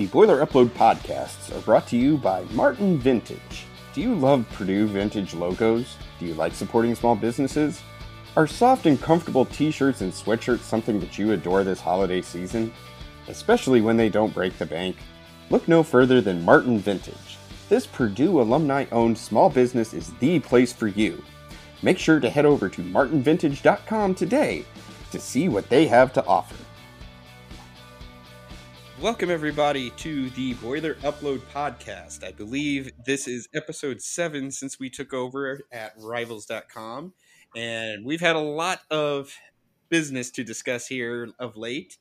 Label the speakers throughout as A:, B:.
A: The Boiler Upload podcasts are brought to you by Martin Vintage. Do you love Purdue vintage logos? Do you like supporting small businesses? Are soft and comfortable t shirts and sweatshirts something that you adore this holiday season? Especially when they don't break the bank? Look no further than Martin Vintage. This Purdue alumni owned small business is the place for you. Make sure to head over to martinvintage.com today to see what they have to offer. Welcome, everybody, to the Boiler Upload podcast. I believe this is episode seven since we took over at rivals.com. And we've had a lot of business to discuss here of late.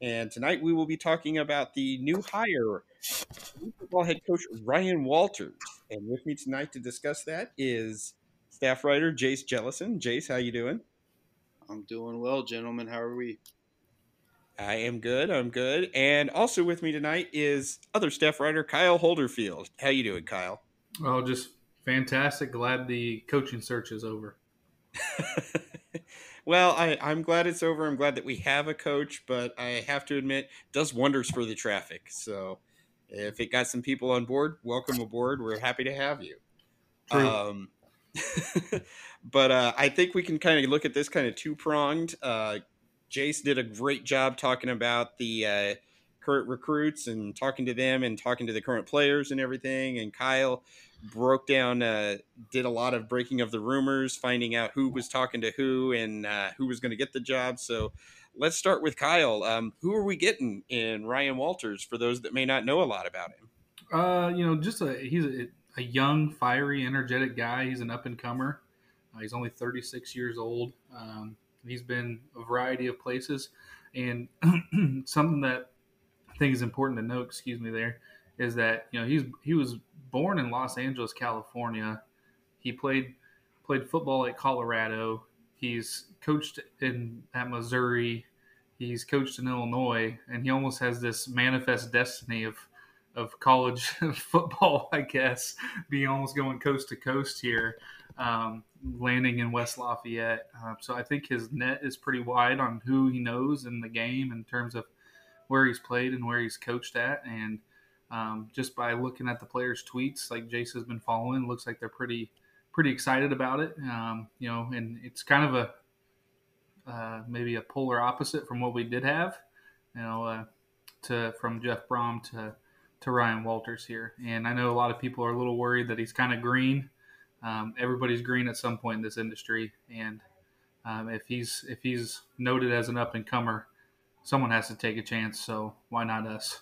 A: And tonight we will be talking about the new hire, football head coach Ryan Walters. And with me tonight to discuss that is staff writer Jace Jellison. Jace, how you doing?
B: I'm doing well, gentlemen. How are we?
A: I am good. I'm good. And also with me tonight is other staff writer Kyle Holderfield. How you doing, Kyle?
C: Oh, just fantastic. Glad the coaching search is over.
A: well, I, I'm glad it's over. I'm glad that we have a coach, but I have to admit, does wonders for the traffic. So if it got some people on board, welcome aboard. We're happy to have you. Um, but uh, I think we can kind of look at this kind of two pronged. Uh, Jace did a great job talking about the uh, current recruits and talking to them and talking to the current players and everything. And Kyle broke down, uh, did a lot of breaking of the rumors, finding out who was talking to who and uh, who was going to get the job. So let's start with Kyle. Um, who are we getting in Ryan Walters for those that may not know a lot about him?
C: Uh, you know, just a he's a, a young, fiery, energetic guy. He's an up and comer. Uh, he's only 36 years old. Um, He's been a variety of places, and something that I think is important to note. Excuse me, there is that you know he's he was born in Los Angeles, California. He played played football at Colorado. He's coached in at Missouri. He's coached in Illinois, and he almost has this manifest destiny of of college football, I guess, being almost going coast to coast here um, landing in West Lafayette. Uh, so I think his net is pretty wide on who he knows in the game in terms of where he's played and where he's coached at. And um, just by looking at the players' tweets, like Jace has been following, looks like they're pretty pretty excited about it. Um, you know, and it's kind of a uh, maybe a polar opposite from what we did have. You know, uh, to from Jeff Brohm to to Ryan Walters here. And I know a lot of people are a little worried that he's kind of green um, everybody's green at some point in this industry, and um, if he's if he's noted as an up and comer, someone has to take a chance. So why not us?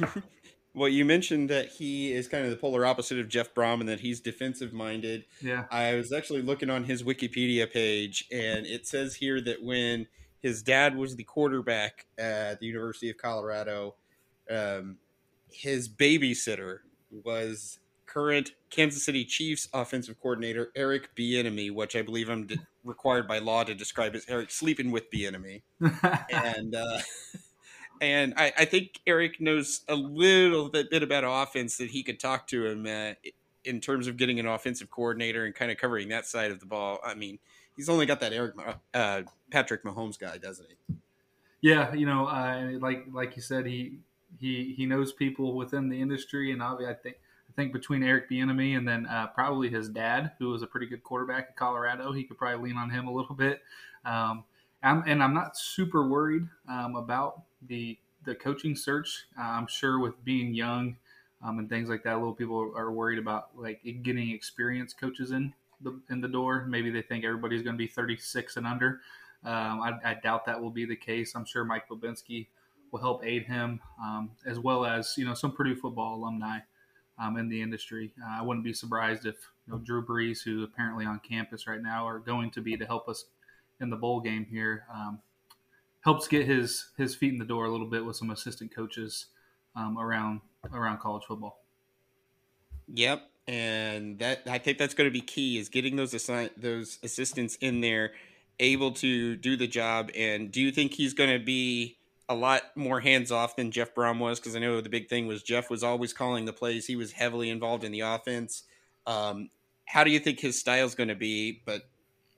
A: well, you mentioned that he is kind of the polar opposite of Jeff Brohm, and that he's defensive minded.
C: Yeah,
A: I was actually looking on his Wikipedia page, and it says here that when his dad was the quarterback at the University of Colorado, um, his babysitter was current Kansas City Chiefs offensive coordinator Eric Bieniemy, which I believe I'm de- required by law to describe as Eric sleeping with Bieniemy, and uh, and I, I, think Eric knows a little bit, bit about offense that he could talk to him uh, in terms of getting an offensive coordinator and kind of covering that side of the ball. I mean, he's only got that Eric uh, Patrick Mahomes guy, doesn't he?
C: Yeah, you know, uh, like like you said, he he he knows people within the industry, and obviously, I think I think between Eric Bieniemy and then uh, probably his dad, who was a pretty good quarterback at Colorado, he could probably lean on him a little bit. Um, I'm, and I'm not super worried um, about the the coaching search. Uh, I'm sure with being young um, and things like that, a little people are worried about like getting experienced coaches in the in the door. Maybe they think everybody's going to be 36 and under. Um, I, I, doubt that will be the case. I'm sure Mike Bobinski will help aid him, um, as well as you know some Purdue football alumni um, in the industry. Uh, I wouldn't be surprised if you know, Drew Brees, who apparently on campus right now, are going to be to help us in the bowl game here. Um, helps get his his feet in the door a little bit with some assistant coaches um, around around college football.
A: Yep, and that I think that's going to be key is getting those assi- those assistants in there, able to do the job. And do you think he's going to be a lot more hands off than Jeff Brohm was because I know the big thing was Jeff was always calling the plays. He was heavily involved in the offense. Um, how do you think his style is going to be? But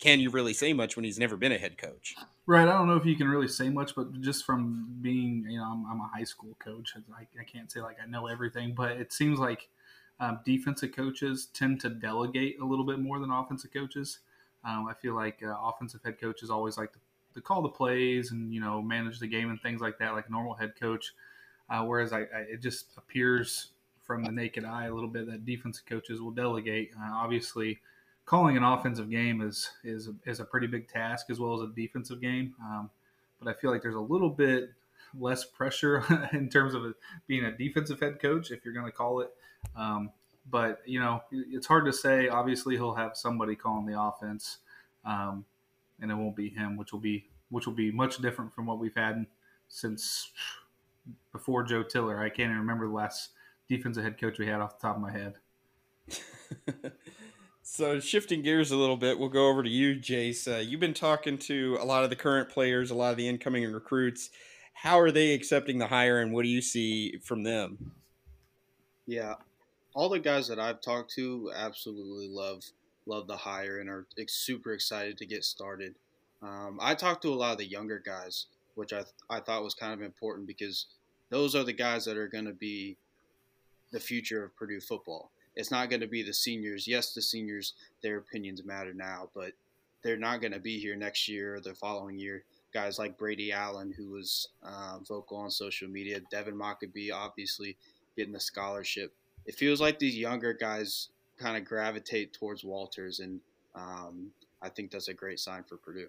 A: can you really say much when he's never been a head coach?
C: Right. I don't know if you can really say much, but just from being, you know, I'm, I'm a high school coach. I, I, can't say like I know everything, but it seems like um, defensive coaches tend to delegate a little bit more than offensive coaches. Um, I feel like uh, offensive head coaches always like to, to, call the plays and you know manage the game and things like that, like a normal head coach. Uh, whereas I, I, it just appears from the naked eye a little bit that defensive coaches will delegate. Uh, obviously, calling an offensive game is is is a pretty big task as well as a defensive game. Um, but I feel like there's a little bit less pressure in terms of being a defensive head coach if you're going to call it um, but you know, it's hard to say. Obviously, he'll have somebody calling the offense, um, and it won't be him, which will be which will be much different from what we've had since before Joe Tiller. I can't even remember the last defensive head coach we had off the top of my head.
A: so shifting gears a little bit, we'll go over to you, Jace. Uh, you've been talking to a lot of the current players, a lot of the incoming recruits. How are they accepting the hire, and what do you see from them?
B: Yeah, all the guys that I've talked to absolutely love love the hire and are super excited to get started. Um, I talked to a lot of the younger guys, which I I thought was kind of important because those are the guys that are going to be the future of Purdue football. It's not going to be the seniors. Yes, the seniors, their opinions matter now, but they're not going to be here next year or the following year. Guys like Brady Allen, who was uh, vocal on social media, Devin Mockobee, obviously getting the scholarship it feels like these younger guys kind of gravitate towards Walters, and um, I think that's a great sign for Purdue.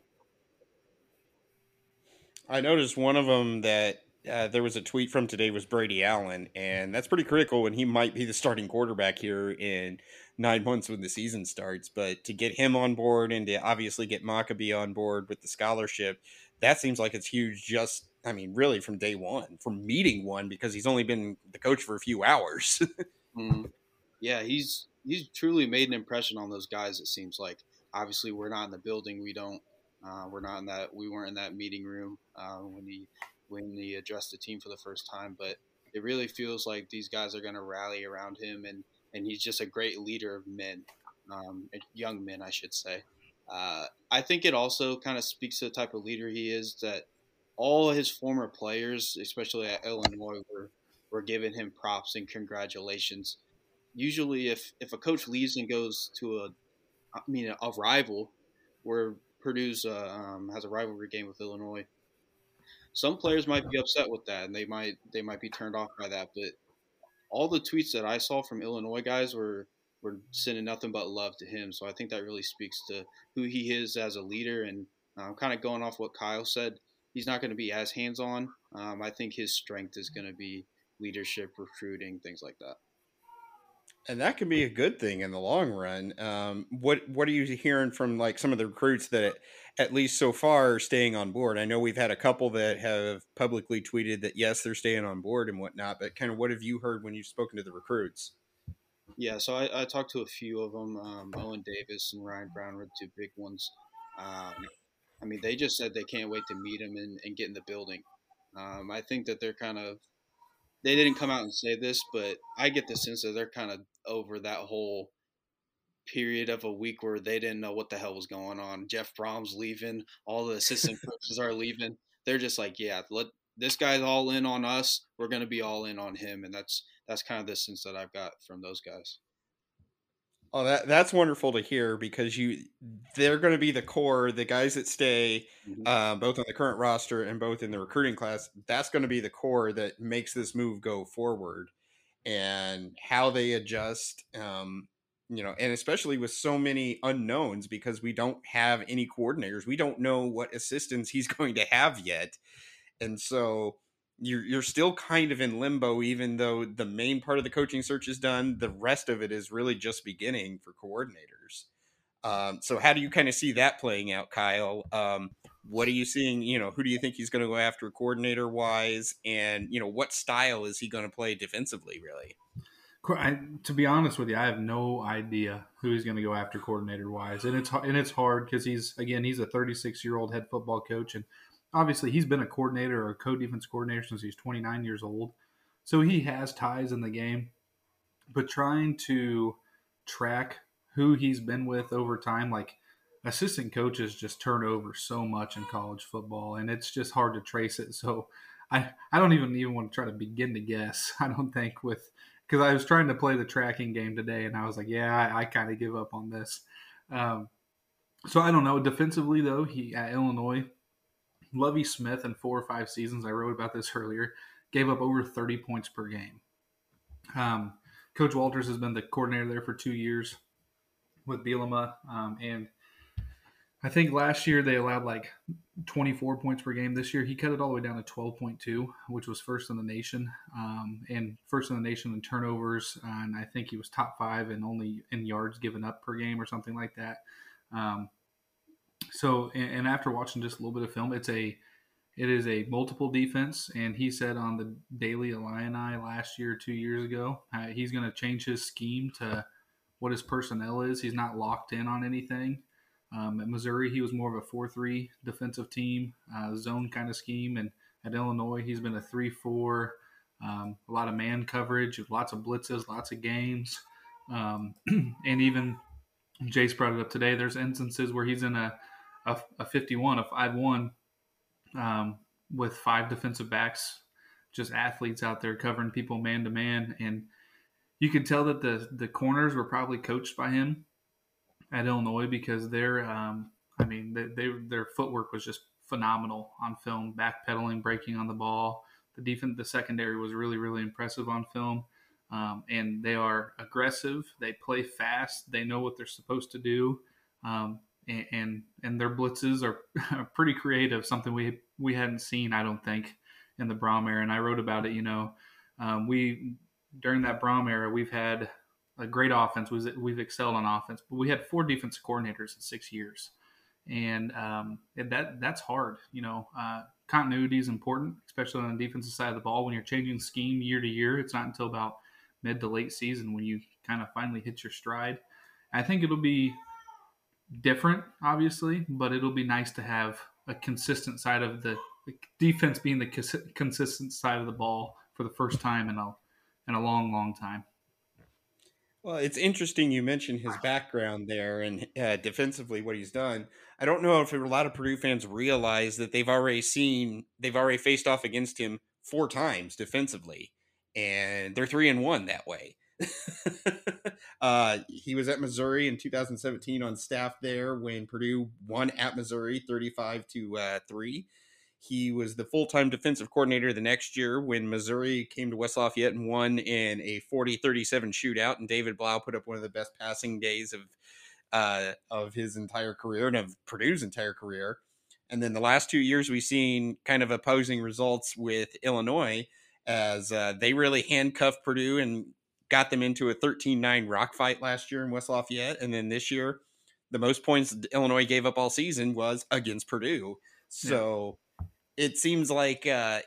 A: I noticed one of them that uh, there was a tweet from today was Brady Allen, and that's pretty critical when he might be the starting quarterback here in nine months when the season starts. But to get him on board and to obviously get Mockobee on board with the scholarship, that seems like it's huge. Just I mean, really from day one, from meeting one, because he's only been the coach for a few hours.
B: Mm. Yeah, he's he's truly made an impression on those guys. It seems like. Obviously, we're not in the building. We don't. Uh, we're not in that. We weren't in that meeting room uh, when he when he addressed the team for the first time. But it really feels like these guys are going to rally around him, and and he's just a great leader of men, um, young men, I should say. Uh, I think it also kind of speaks to the type of leader he is that all his former players, especially at Illinois, were we're giving him props and congratulations. Usually, if if a coach leaves and goes to a, I mean, a rival, where Purdue's uh, um, has a rivalry game with Illinois, some players might be upset with that, and they might they might be turned off by that. But all the tweets that I saw from Illinois guys were were sending nothing but love to him. So I think that really speaks to who he is as a leader. And I'm um, kind of going off what Kyle said. He's not going to be as hands on. Um, I think his strength is going to be leadership, recruiting, things like that.
A: And that can be a good thing in the long run. Um, what what are you hearing from like some of the recruits that, at least so far, are staying on board? I know we've had a couple that have publicly tweeted that yes, they're staying on board and whatnot. But kind of what have you heard when you've spoken to the recruits?
B: Yeah, so I, I talked to a few of them. Um, Owen Davis and Ryan Brown were two big ones. Um, I mean, they just said they can't wait to meet him and, and get in the building. Um, I think that they're kind of they didn't come out and say this, but I get the sense that they're kind of over that whole period of a week where they didn't know what the hell was going on. Jeff Brohm's leaving, all the assistant coaches are leaving. They're just like, yeah, let this guy's all in on us. We're going to be all in on him, and that's that's kind of the sense that I've got from those guys.
A: Oh, that that's wonderful to hear because you they're going to be the core, the guys that stay, mm-hmm. uh, both on the current roster and both in the recruiting class. That's going to be the core that makes this move go forward, and how they adjust. Um, you know, and especially with so many unknowns because we don't have any coordinators, we don't know what assistants he's going to have yet, and so you're you're still kind of in limbo even though the main part of the coaching search is done. The rest of it is really just beginning for coordinators. Um, so how do you kind of see that playing out kyle? Um, what are you seeing you know who do you think he's going to go after coordinator wise? And you know what style is he going to play defensively really?
C: I, to be honest with you, I have no idea who he's going to go after coordinator wise, and it's and it's hard because he's again he's a 36 year old head football coach, and obviously he's been a coordinator or a co-defense coordinator since he's 29 years old so he has ties in the game but trying to track who he's been with over time like assistant coaches just turn over so much in college football, and it's just hard to trace it. So I I don't even even want to try to begin to guess. I don't think with because I was trying to play the tracking game today, and I was like, yeah, I, I kind of give up on this. Um, so I don't know. Defensively, though, he at Illinois, Lovie Smith in four or five seasons, I wrote about this earlier, gave up over 30 points per game. Um, Coach Walters has been the coordinator there for two years with Bielema, um, and I think last year they allowed like 24 points per game. This year he cut it all the way down to 12.2, which was first in the nation, um, and first in the nation in turnovers. And I think he was top five and only in yards given up per game or something like that. Um, so, and, after watching just a little bit of film, it's a it is a multiple defense. And he said on the Daily Illini last year, two years ago, uh, he's going to change his scheme to what his personnel is. He's not locked in on anything. Um, at Missouri, he was more of a 4 3 defensive team, uh, zone kind of scheme. And at Illinois, he's been a 3 4, um, a lot of man coverage, lots of blitzes, lots of games. Um, and even Jace brought it up today, there's instances where he's in a, a, a 51, a 5 1 um, with five defensive backs, just athletes out there covering people man to man. And you could tell that the, the corners were probably coached by him at Illinois because their, um, I mean, they, they, their footwork was just phenomenal on film, backpedaling, breaking on the ball. The defense, the secondary was really, really impressive on film. Um, and they are aggressive. They play fast. They know what they're supposed to do, um, and, and, their blitzes are, pretty creative. Something we we hadn't seen, I don't think, in the Brohm era. And I wrote about it. You know, um, we during that Brohm era, we've had a great offense. We've excelled on offense, but we had four defensive coordinators in six years, and um, that that's hard. You know, uh, continuity is important, especially on the defensive side of the ball. When you're changing scheme year to year, it's not until about mid to late season when you kind of finally hit your stride. I think it'll be different, obviously, but it'll be nice to have a consistent side of the, defense being the cons- consistent side of the ball for the first time in a in a long, long time.
A: Well, it's interesting you mentioned his background there and uh, defensively what he's done. I don't know if a lot of Purdue fans realize that they've already seen they've already faced off against him four times defensively, and they're three and one that way. uh, he was at Missouri in 2017 on staff there when Purdue won at Missouri 35 to uh, three. He was the full time defensive coordinator the next year when Missouri came to West Lafayette and won in a 40 37 shootout. And David Blough put up one of the best passing days of uh, of his entire career and of Purdue's entire career. And then the last two years, we've seen kind of opposing results with Illinois as uh, they really handcuffed Purdue and got them into a 13 9 rock fight last year in West Lafayette. And then this year, the most points Illinois gave up all season was against Purdue. So it seems like uh,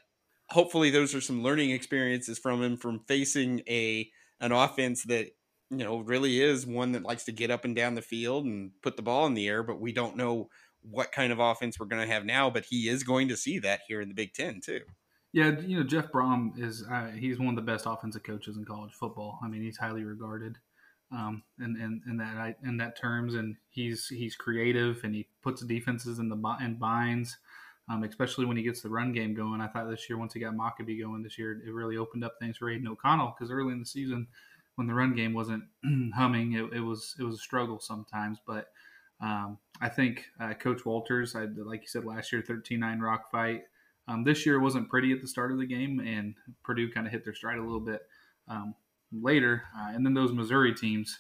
A: hopefully those are some learning experiences from him from facing a an offense that you know really is one that likes to get up and down the field and put the ball in the air but we don't know what kind of offense we're going to have now but he is going to see that here in the big ten too
C: yeah you know jeff brohm is uh, he's one of the best offensive coaches in college football i mean he's highly regarded um, in, in, in that in that terms and he's he's creative and he puts defenses in the in binds um, especially when he gets the run game going. I thought this year, once he got Mockobee going this year, it really opened up things for Aidan O'Connell because early in the season, when the run game wasn't humming, it, it, was it was a struggle sometimes. But um, I think uh, Coach Walters, I, like you said last year, 13-9 rock fight. Um, this year wasn't pretty at the start of the game, and Purdue kind of hit their stride a little bit um, later. Uh, and then those Missouri teams,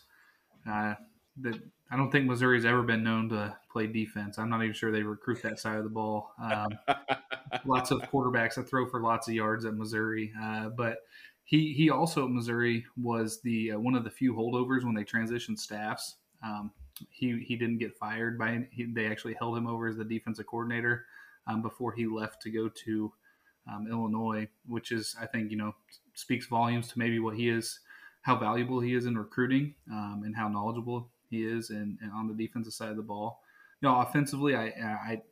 C: uh, that I don't think Missouri's ever been known to play defense. I'm not even sure they recruit that side of the ball. Um, lots of quarterbacks that throw for lots of yards at Missouri, uh, but he he also at Missouri was the uh, one of the few holdovers when they transitioned staffs. Um, he he didn't get fired by he, they actually held him over as the defensive coordinator um, before he left to go to um, Illinois, which is I think you know speaks volumes to maybe what he is, how valuable he is in recruiting, um, and how knowledgeable he is, and, and, on the defensive side of the ball. You know, offensively, I, I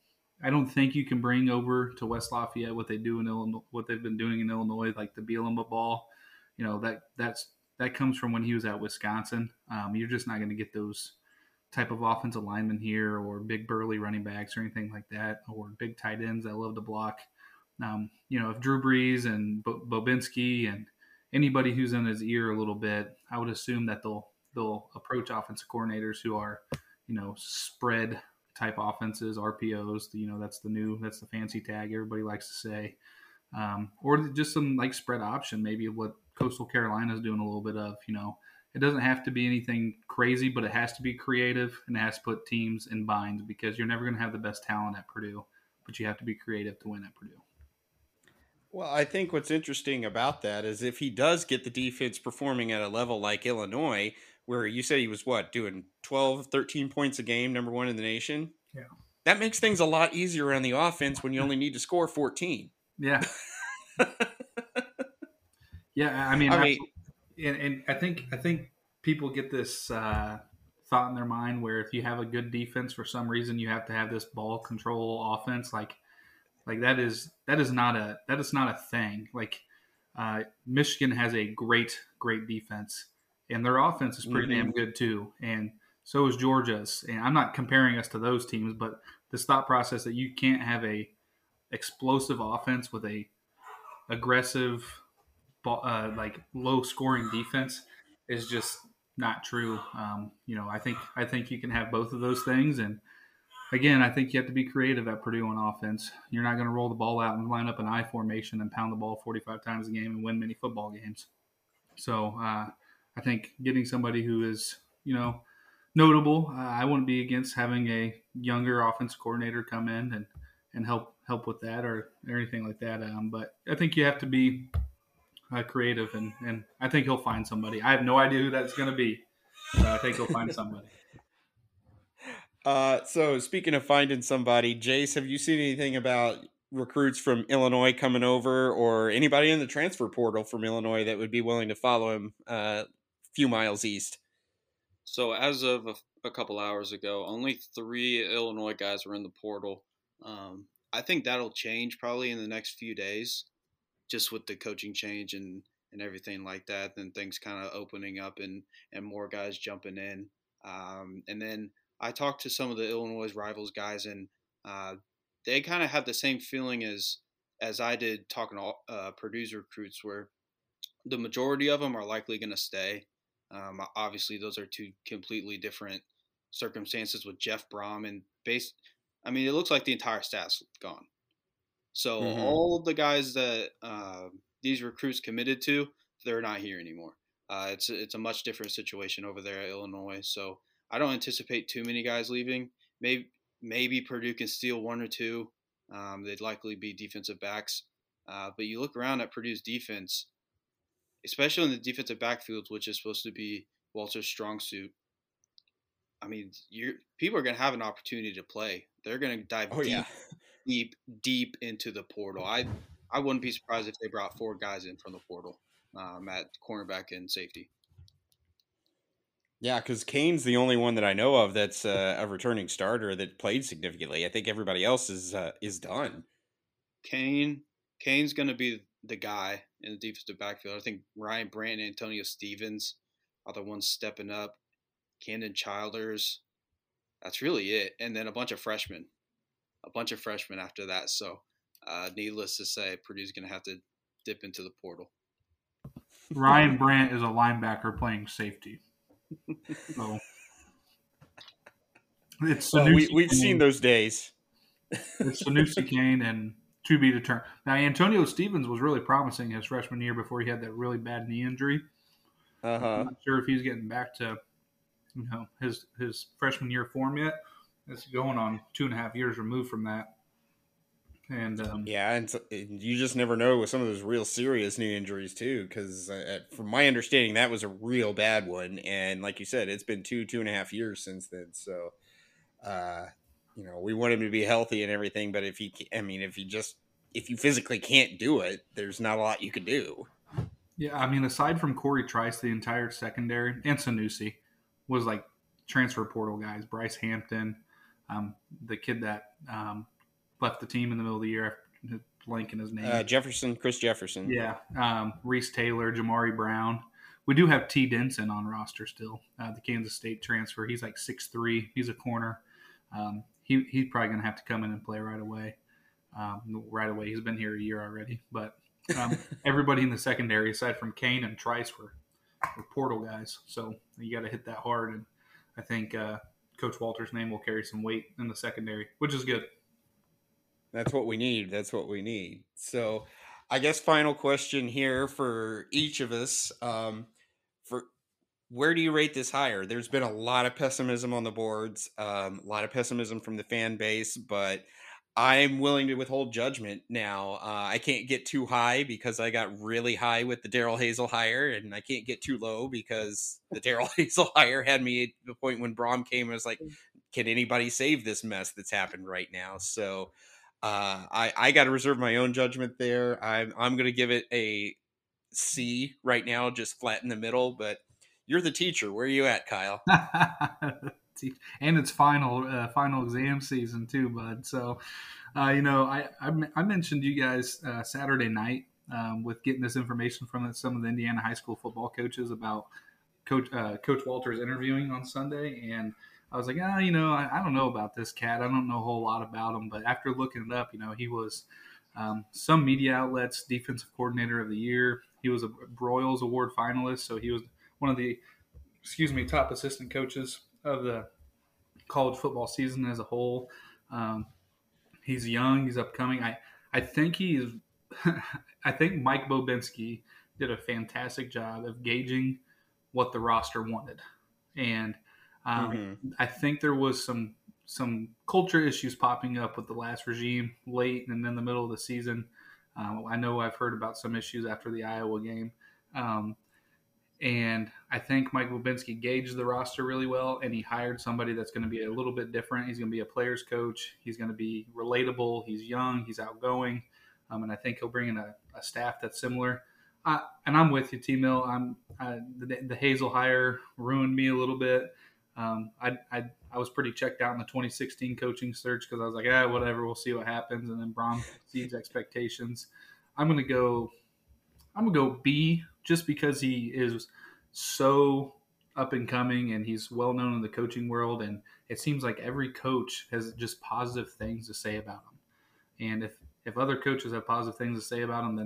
C: I don't think you can bring over to West Lafayette what they do in Illinois, what they've been doing in Illinois, like the Bielema ball. You know that that's that comes from when he was at Wisconsin. Um, you're just not going to get those type of offensive lineman here, or big burly running backs or anything like that, or big tight ends that love to block. Um, you know, if Drew Brees and Bo- Bobinski and anybody who's in his ear a little bit, I would assume that they'll they'll approach offensive coordinators who are, you know, spread type offenses, RPOs. You know, that's the new that's the fancy tag everybody likes to say, um, or just some like spread option, maybe what Coastal Carolina is doing a little bit of. You know, it doesn't have to be anything crazy, but it has to be creative and it has to put teams in binds because you're never going to have the best talent at Purdue, but you have to be creative to win at Purdue.
A: Well, I think what's interesting about that is if he does get the defense performing at a level like Illinois, where you said he was what, doing 12, 13 points a game, number one in the nation?
C: Yeah.
A: That makes things a lot easier on the offense when you only need to score 14.
C: Yeah. yeah, I mean,
A: I mean,
C: and, and I think I think people get this uh, thought in their mind where if you have a good defense for some reason you have to have this ball control offense like like that is that is not a that is not a thing. Like uh, Michigan has a great great defense, and their offense is pretty mm-hmm. damn good too. And so is Georgia's. And I'm not comparing us to those teams, but this thought process that you can't have a explosive offense with a aggressive, uh, like low scoring defense is just not true. Um, you know, I think I think you can have both of those things and again, I think you have to be creative at Purdue on offense. You're not going to roll the ball out and line up an I formation and pound the ball 45 times a game and win many football games. So uh, I think getting somebody who is, you know, notable, uh, I wouldn't be against having a younger offense coordinator come in and, and help help with that or, or anything like that. Um, but I think you have to be uh, creative, and, and I think he'll find somebody. I have no idea who that's going to be. but I think he'll find somebody.
A: Uh, so speaking of finding somebody, Jace, have you seen anything about recruits from Illinois coming over, or anybody in the transfer portal from Illinois that would be willing to follow him uh, a few miles east?
B: So as of a, a, couple hours ago, only three Illinois guys were in the portal. Um, I think that'll change probably in the next few days, just with the coaching change and and everything like that. Then things kind of opening up and and more guys jumping in. Um, and then I talked to some of the Illinois rivals guys, and uh, they kind of have the same feeling as as I did talking to uh, Purdue's recruits, where the majority of them are likely going to stay. Um, obviously, those are two completely different circumstances with Jeff Brohm and base. I mean, it looks like the entire staff's gone. So mm-hmm. all of the guys that uh, these recruits committed to, they're not here anymore. Uh, it's it's a much different situation over there at Illinois. So I don't anticipate too many guys leaving. Maybe maybe Purdue can steal one or two. Um, they'd likely be defensive backs. Uh, but you look around at Purdue's defense, especially in the defensive backfield, which is supposed to be Walter's strong suit. I mean, you people are going to have an opportunity to play. They're going to dive oh, deep, yeah. Deep, deep into the portal. I I wouldn't be surprised if they brought four guys in from the portal um, at cornerback and safety.
A: Yeah, because Kane's the only one that I know of that's uh, a returning starter that played significantly. I think everybody else is uh, is done.
B: Kane, Kane's going to be the guy in the defensive backfield. I think Ryan Brandt and Antonio Stevens are the ones stepping up. Camden Childers, that's really it, and then a bunch of freshmen, a bunch of freshmen after that. So, uh, needless to say, Purdue's going to have to dip into the portal.
C: Ryan Brandt is a linebacker playing safety. So
A: it's well, we, we've Kane. seen those days.
C: it's Sanoussi Kane and to be determined. Now Antonio Stevens was really promising his freshman year before he had that really bad knee injury.
A: Uh-huh.
C: I'm not sure if he's getting back to you know his his freshman year form yet. It's going on two and a half years removed from that. And um,
A: yeah, and, so, and, you just never know with some of those real serious knee injuries too. Because uh, from my understanding, that was a real bad one, and like you said, it's been two two and a half years since then. So, uh, you know, we want him to be healthy and everything, but if he, I mean, if he just if you physically can't do it, there's not a lot you can do.
C: Yeah, I mean, aside from Corey Trice, the entire secondary and Sanoussi was like transfer portal guys. Bryce Hampton, um, the kid that um, left the team in the middle of the year. Blanking his name.
A: Uh, Jefferson, Chris Jefferson.
C: Yeah, um, Reese Taylor, Jamari Brown. we do have T Denson on roster still, uh, the Kansas State transfer. He's like six three. He's a corner. Um, he he's probably going to have to come in and play right away. Um, right away, he's been here a year already. But um, everybody in the secondary, aside from Kane and Trice, were, were portal guys. So you got to hit that hard, and I think uh, Coach Walter's name will carry some weight in the secondary, which is good.
A: That's what we need. That's what we need. So, I guess final question here for each of us. Um, for where do you rate this higher? There's been a lot of pessimism on the boards, um, a lot of pessimism from the fan base, but I'm willing to withhold judgment now. Uh, I can't get too high because I got really high with the Darrell Hazell hire, and I can't get too low because the Darrell Hazell hire had me at the point when Brohm came. I was like, can anybody save this mess that's happened right now? So uh, I I got to reserve my own judgment there. I'm I'm going to give it a C right now, just flat in the middle. But you're the teacher. Where are you at, Kyle?
C: and it's final uh, final exam season too, bud. So, uh, you know, I, I, I mentioned you guys uh, Saturday night um, with getting this information from some of the Indiana high school football coaches about Coach uh, Coach Walter's interviewing on Sunday, and I was like, ah, you know, I, I, don't know about this cat. I don't know a whole lot about him, but after looking it up, you know, he was um, some media outlets defensive coordinator of the year. He was a Broyles Award finalist, so he was one of the excuse me top assistant coaches of the college football season as a whole. Um, he's young. He's upcoming. I I think he is. I think Mike Bobinski did a fantastic job of gauging what the roster wanted, and um, mm-hmm. I think there was some some culture issues popping up with the last regime late and in the middle of the season. Um, I know I've heard about some issues after the Iowa game. Um, and I think Mike Bobinski gauged the roster really well, and he hired somebody that's going to be a little bit different. He's going to be a player's coach. He's going to be relatable. He's young. He's outgoing, um, and I think he'll bring in a, a staff that's similar. Uh, and I'm with you, T Mill. I'm uh, the, the, Hazell hire ruined me a little bit. Um, I, I, I was pretty checked out in the 2016 coaching search because I was like, ah, whatever, we'll see what happens. And then Brohm exceeds expectations. I'm gonna go. I'm gonna go B just because he is so up and coming and he's well known in the coaching world and it seems like every coach has just positive things to say about him. And if if other coaches have positive things to say about him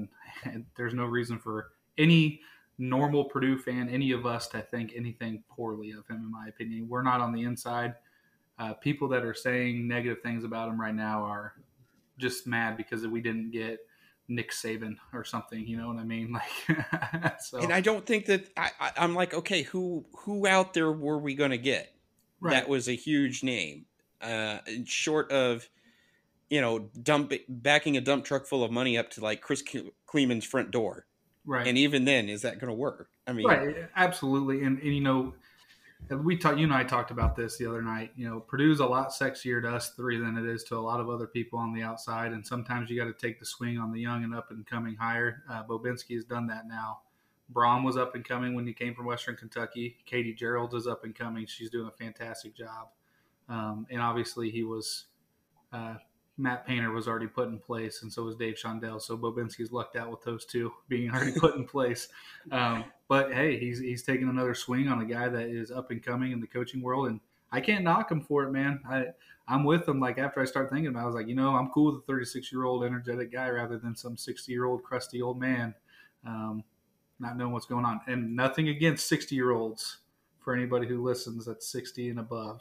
C: then there's no reason for any normal purdue fan any of us to think anything poorly of him in my opinion. We're not on the inside. Uh, people that are saying negative things about him right now are just mad because we didn't get Nick Saban or something. You know what I mean? Like,
A: so. and I don't think that I, I, am like, okay, who who out there were we going to get? Right. That was a huge name. Uh, short of, you know, dump backing a dump truck full of money up to like Chris Klieman's front door.
C: Right.
A: And even then, is that going to work? I mean,
C: right, absolutely. And, and you know, we talked you and I talked about this the other night. You know, Purdue's a lot sexier to us three than it is to a lot of other people on the outside, and sometimes you got to take the swing on the young and up and coming higher. Uh, Bobinski has done that now. Brohm was up and coming when he came from Western Kentucky. Katie Gearlds is up and coming. She's doing a fantastic job, um, and obviously he was uh, Matt Painter was already put in place, and so was Dave Shondell. So Bobinski's lucked out with those two being already put in place. Um, but hey, he's he's taking another swing on a guy that is up and coming in the coaching world, and I can't knock him for it, man. I I'm with him. Like after I start thinking about, it, I was like, you know, I'm cool with a 36 year old energetic guy rather than some 60 year old crusty old man, um, not knowing what's going on. And nothing against 60 year olds for anybody who listens that's 60 and above.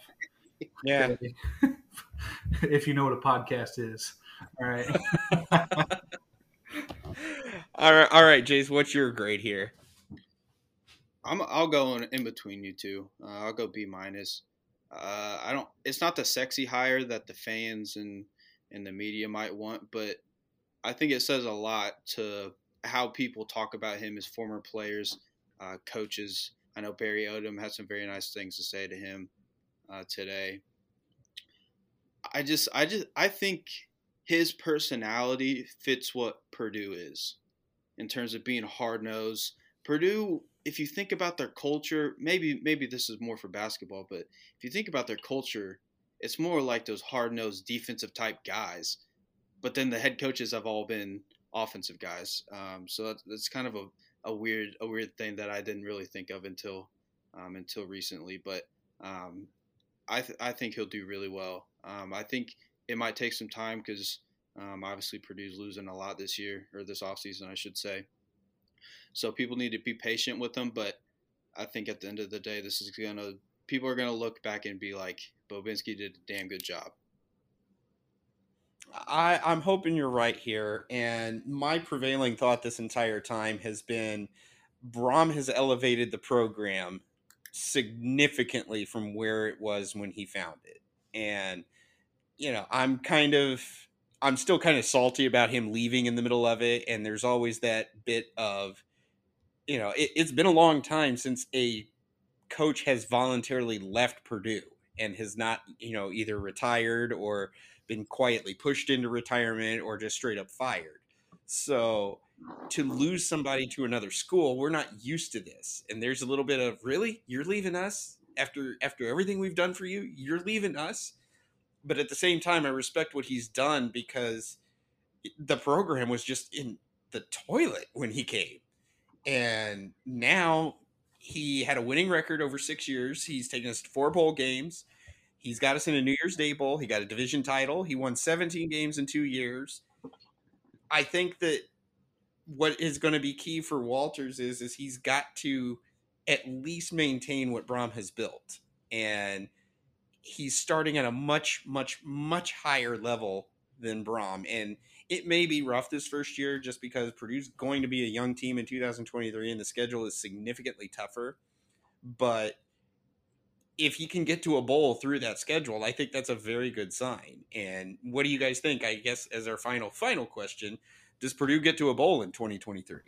A: Yeah.
C: if you know what a podcast is. All right.
A: all right, all right, Jace. What's your grade here?
B: I'm. I'll go in, in between you two. Uh, I'll go B minus. Uh, I don't. It's not the sexy hire that the fans and and the media might want, but I think it says a lot to how people talk about him as former players, uh, coaches. I know Barry Odom had some very nice things to say to him uh, today. I just, I just, I think his personality fits what Purdue is in terms of being hard nosed. Purdue, if you think about their culture, maybe, maybe this is more for basketball, but if you think about their culture, it's more like those hard nosed defensive type guys. But then the head coaches have all been offensive guys. Um, so that's, that's kind of a, a weird a weird thing that I didn't really think of until um, until recently. But um, I th- I think he'll do really well. Um, I think it might take some time because um, obviously Purdue's losing a lot this year or this offseason, I should say. So people need to be patient with them. But I think at the end of the day, this is gonna people are gonna look back and be like, Bobinski did a damn good job.
A: I, I'm hoping you're right here. And my prevailing thought this entire time has been Brohm has elevated the program significantly from where it was when he found it. And, you know, I'm kind of, I'm still kind of salty about him leaving in the middle of it. And there's always that bit of, you know, it, it's been a long time since a coach has voluntarily left Purdue and has not, you know, either retired or been quietly pushed into retirement or just straight up fired. So to lose somebody to another school, we're not used to this. And there's a little bit of really, you're leaving us after after everything we've done for you, you're leaving us. But at the same time, I respect what he's done because the program was just in the toilet when he came. And now he had a winning record over six years. He's taken us to four bowl games. He's got us in a New Year's Day Bowl. He got a division title. He won 17 games in two years. I think that what is going to be key for Walters is is he's got to at least maintain what Brohm has built, and he's starting at a much, much, much higher level than Brohm. And it may be rough this first year just because Purdue's going to be a young team in 2023, and the schedule is significantly tougher. But if he can get to a bowl through that schedule, I think that's a very good sign. And what do you guys think? I guess as our final final question, does Purdue get to a bowl in 2023?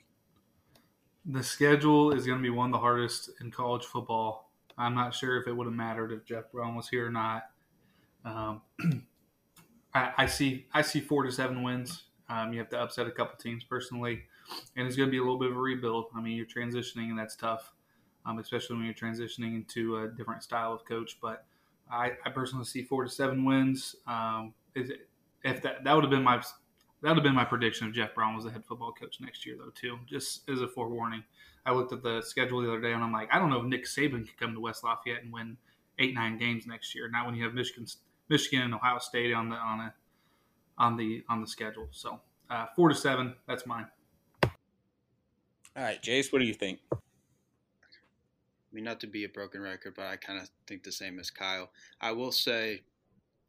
C: The schedule is going to be one of the hardest in college football. I'm not sure if it would have mattered if Jeff Brohm was here or not. Um, I, I, see I see four to seven wins. Um, you have to upset a couple teams personally, and it's going to be a little bit of a rebuild. I mean, you're transitioning, and that's tough um, especially when you're transitioning into a different style of coach. But I, I personally see four to seven wins. Um, if that that would have been my that would have been my prediction if Jeff Brohm was the head football coach next year, though. Too, just as a forewarning. I looked at the schedule the other day and I'm like, I don't know if Nick Saban could come to West Lafayette and win eight nine games next year. Not when you have Michigan, Michigan and Ohio State on the on a on the on the schedule. So uh, four to seven, that's mine.
A: All right, Jace, what do you think?
B: I mean, not to be a broken record, but I kind of think the same as Kyle. I will say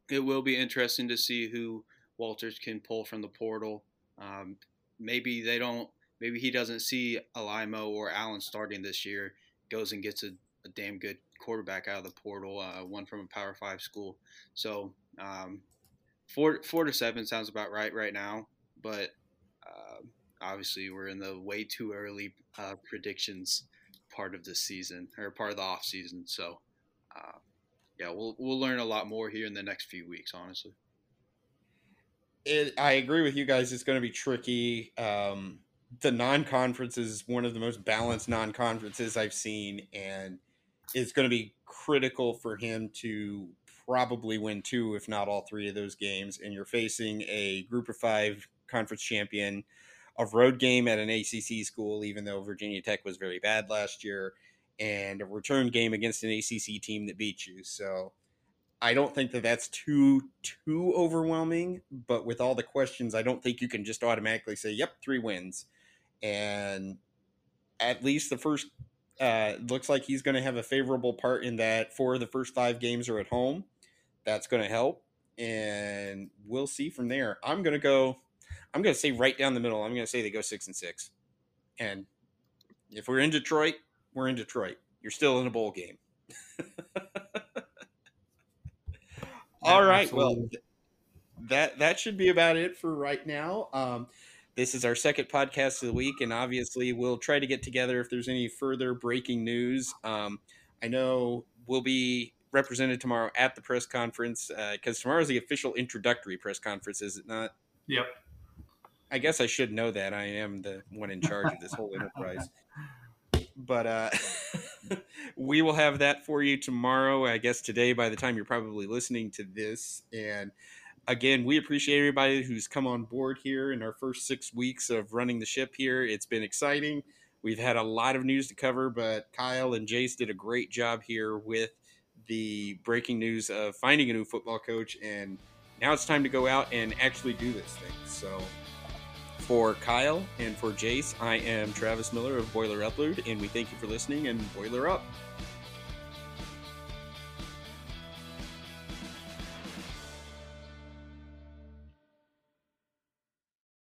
B: it will be interesting to see who Walters can pull from the portal. Um, maybe they don't. Maybe he doesn't see Alaimo or Allen starting this year. Goes and gets a, a damn good quarterback out of the portal, uh, one from a Power Five school. So um, four four to seven sounds about right right now. But uh, obviously, we're in the way too early uh, predictions part of the season or part of the off season. So, uh, yeah, we'll we'll learn a lot more here in the next few weeks. Honestly,
A: it, I agree with you guys. It's going to be tricky. Um, the non-conference is one of the most balanced non-conferences I've seen, and it's going to be critical for him to probably win two, if not all three of those games. And you're facing a group of five conference champion a road game at an ACC school, even though Virginia Tech was very bad last year, and a return game against an ACC team that beat you. So I don't think that that's too too overwhelming. But with all the questions, I don't think you can just automatically say, "Yep, three wins." And at least the first uh, looks like he's going to have a favorable part in that. Four of the first five games are at home. That's going to help, and we'll see from there. I'm going to go. I'm going to say right down the middle. I'm going to say they go six and six. And if we're in Detroit, we're in Detroit. You're still in a bowl game. All right. Absolutely. Well, that that should be about it for right now. Um, this is our second podcast of the week, and obviously we'll try to get together if there's any further breaking news. Um, I know we'll be represented tomorrow at the press conference because uh, tomorrow is the official introductory press conference, is it not?
C: Yep.
A: I guess I should know that. I am the one in charge of this whole enterprise. But uh, we will have that for you tomorrow. I guess today, by the time you're probably listening to this. And again, we appreciate everybody who's come on board here in our first six weeks of running the ship here. It's been exciting. we've had a lot of news to cover, but Kyle and Jace did a great job here with the breaking news of finding a new football coach, and now it's time to go out and actually do this thing. So, for Kyle and for Jace, I am Travis Miller of Boiler Upload, and we thank you for listening and Boiler Up.